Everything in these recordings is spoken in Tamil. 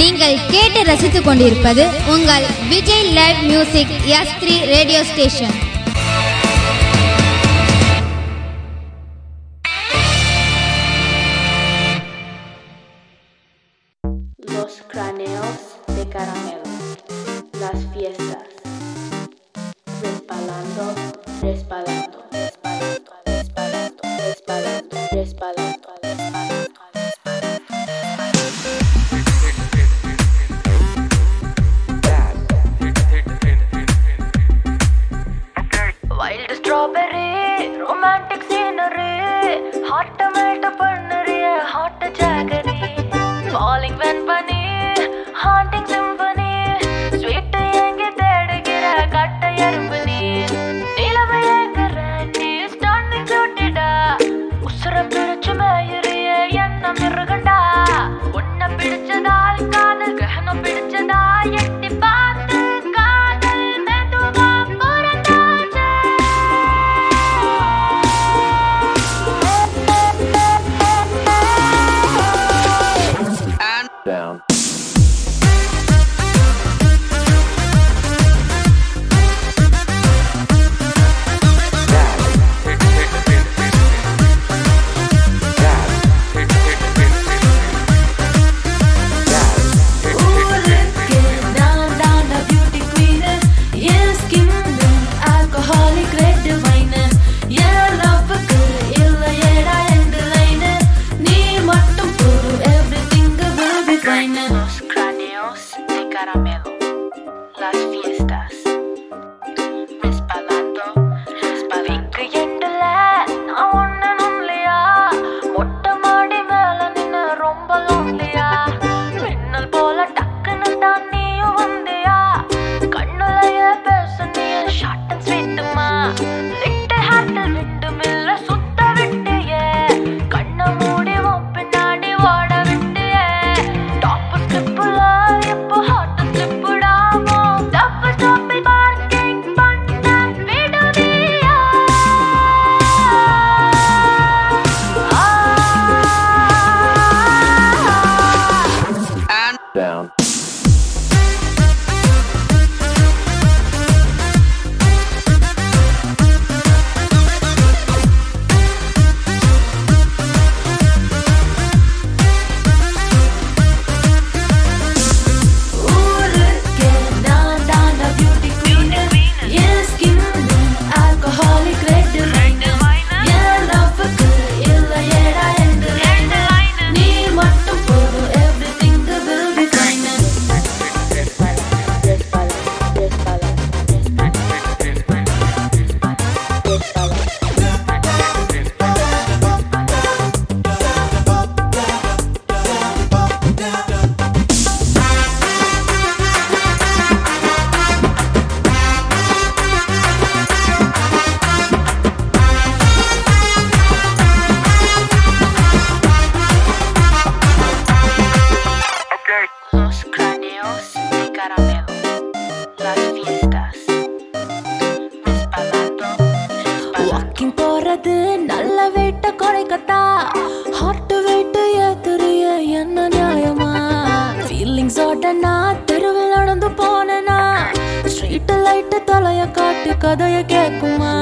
நீங்கள் கேட்டு ரசித்துக் கொண்டிருப்பது உங்கள் Vijay live music S three Los cráneos de caramelo, las fiestas, respalando, respalando. Caramelos, las fiestas. போறது நல்ல வீட்டை குறைக்கட்டா ஹார்ட் வெயிட் ஏத்துறிய என்ன நியாயமா? ஃபீலிங்ஸோட நான் தெருவில் நடந்து போனேனா? ஸ்ட்ரீட் லைட்டு தலைய காட்டி கதைய கேட்குமா?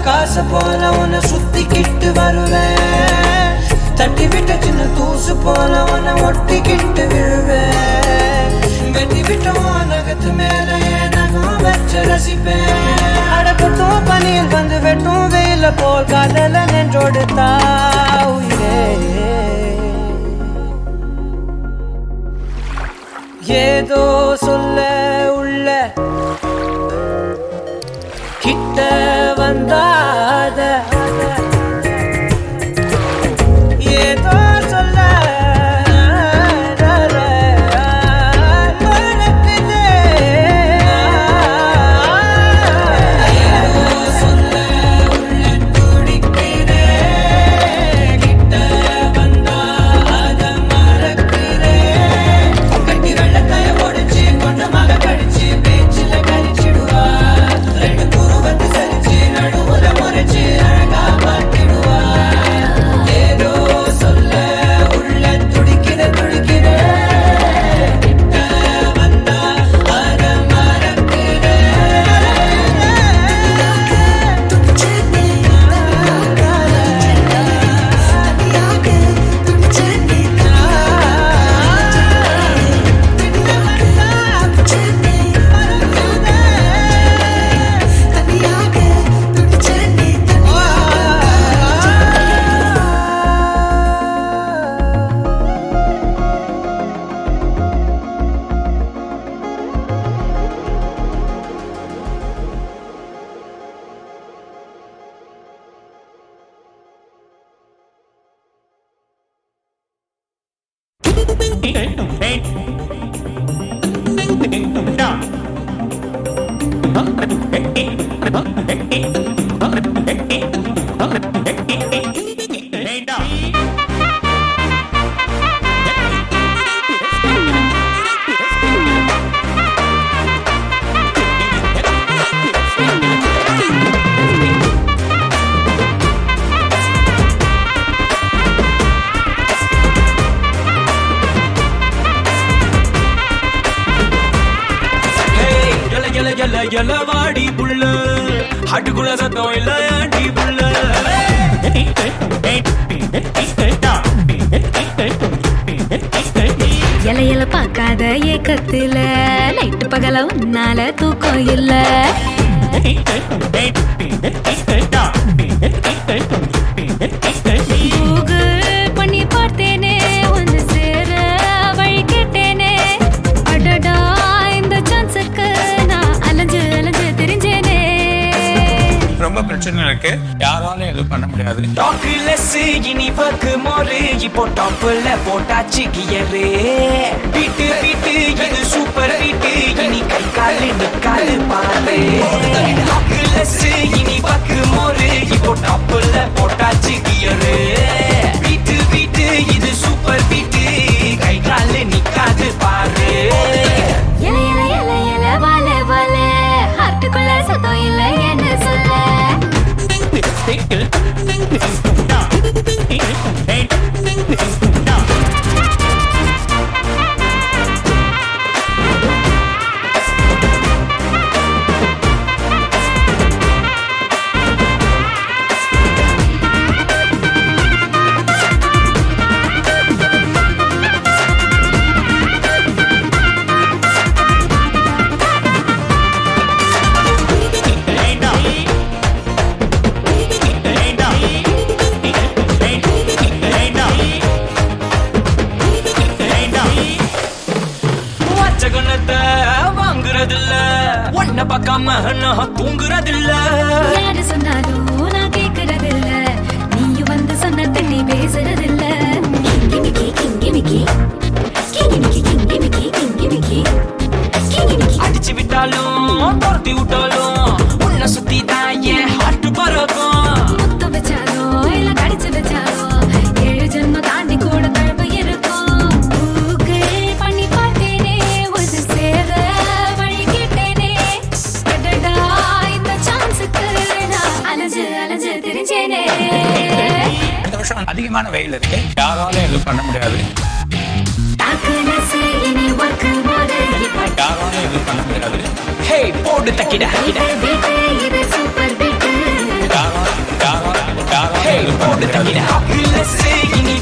காசு போல உன்னை சுத்திக்கிட்டு வருவேன். தட்டி விட்ட சின்ன தூசு போல உன்னை ஒட்டிக்கிட்டு விழுவேன். வெட்டி விட்ட உலகத்து மேல நகம் வச்சு ரசிப்பேன். அடக்கட்டும் பனியில் வந்து வெட்டும் வெயில போல் கடல நின்றோடு தாவுயே ஏதோ சொல்ல உள்ள Ain't, ain't, ain't. எல வாடி புள்ள. ஹட்டுக்குள்ள சத்தம் இல்ல ஆண்டி புள்ள? இல இல பார்க்காத ஏக்கத்துல. நைட்டு பகல உன்னால தூக்கம் இல்ல. எதுவும் டாக்லெஸ் இனி பக்கு மோரு இப்போ டாப்ல போட்டாச்சு கியரு பீட்டு பீட்டு இது சூப்பர் பீட்டு இனி கை காலு நிக்காலு பாரு. வாச்சகனத்தை வாங்குறதில்ல. ஒன்ன பார்க்காம நான் தூங்குறதில்ல. யாரு சொன்னாலும் நான் கேக்குறது இல்ல நீயும் வந்து சொன்ன தண்ணி பேசுறது இல்ல கிங்கிமிக்கி கிங்கிமிக்கி. கிங்கிமிக்கி கிங்கிமிக்கி கிங்கிமிக்கி. கிங்கிமிக்கி. அடிச்சு விட்டாலும் துரத்தி விட்டாலும் உன்னை சுத்தி தான் என் ஹார்ட் பறக்கும். வெயில் இருக்கு. யாராலும் எதுவும் பண்ண முடியாது. யாராலும் எதுவும் பண்ண முடியாது. ஹே தக்கிட. பீட்டு பீட்டு யாராலும் யாராலும் யாராலும் ஹே எதுவும் போடு பண்ண முடியாது தக்கிட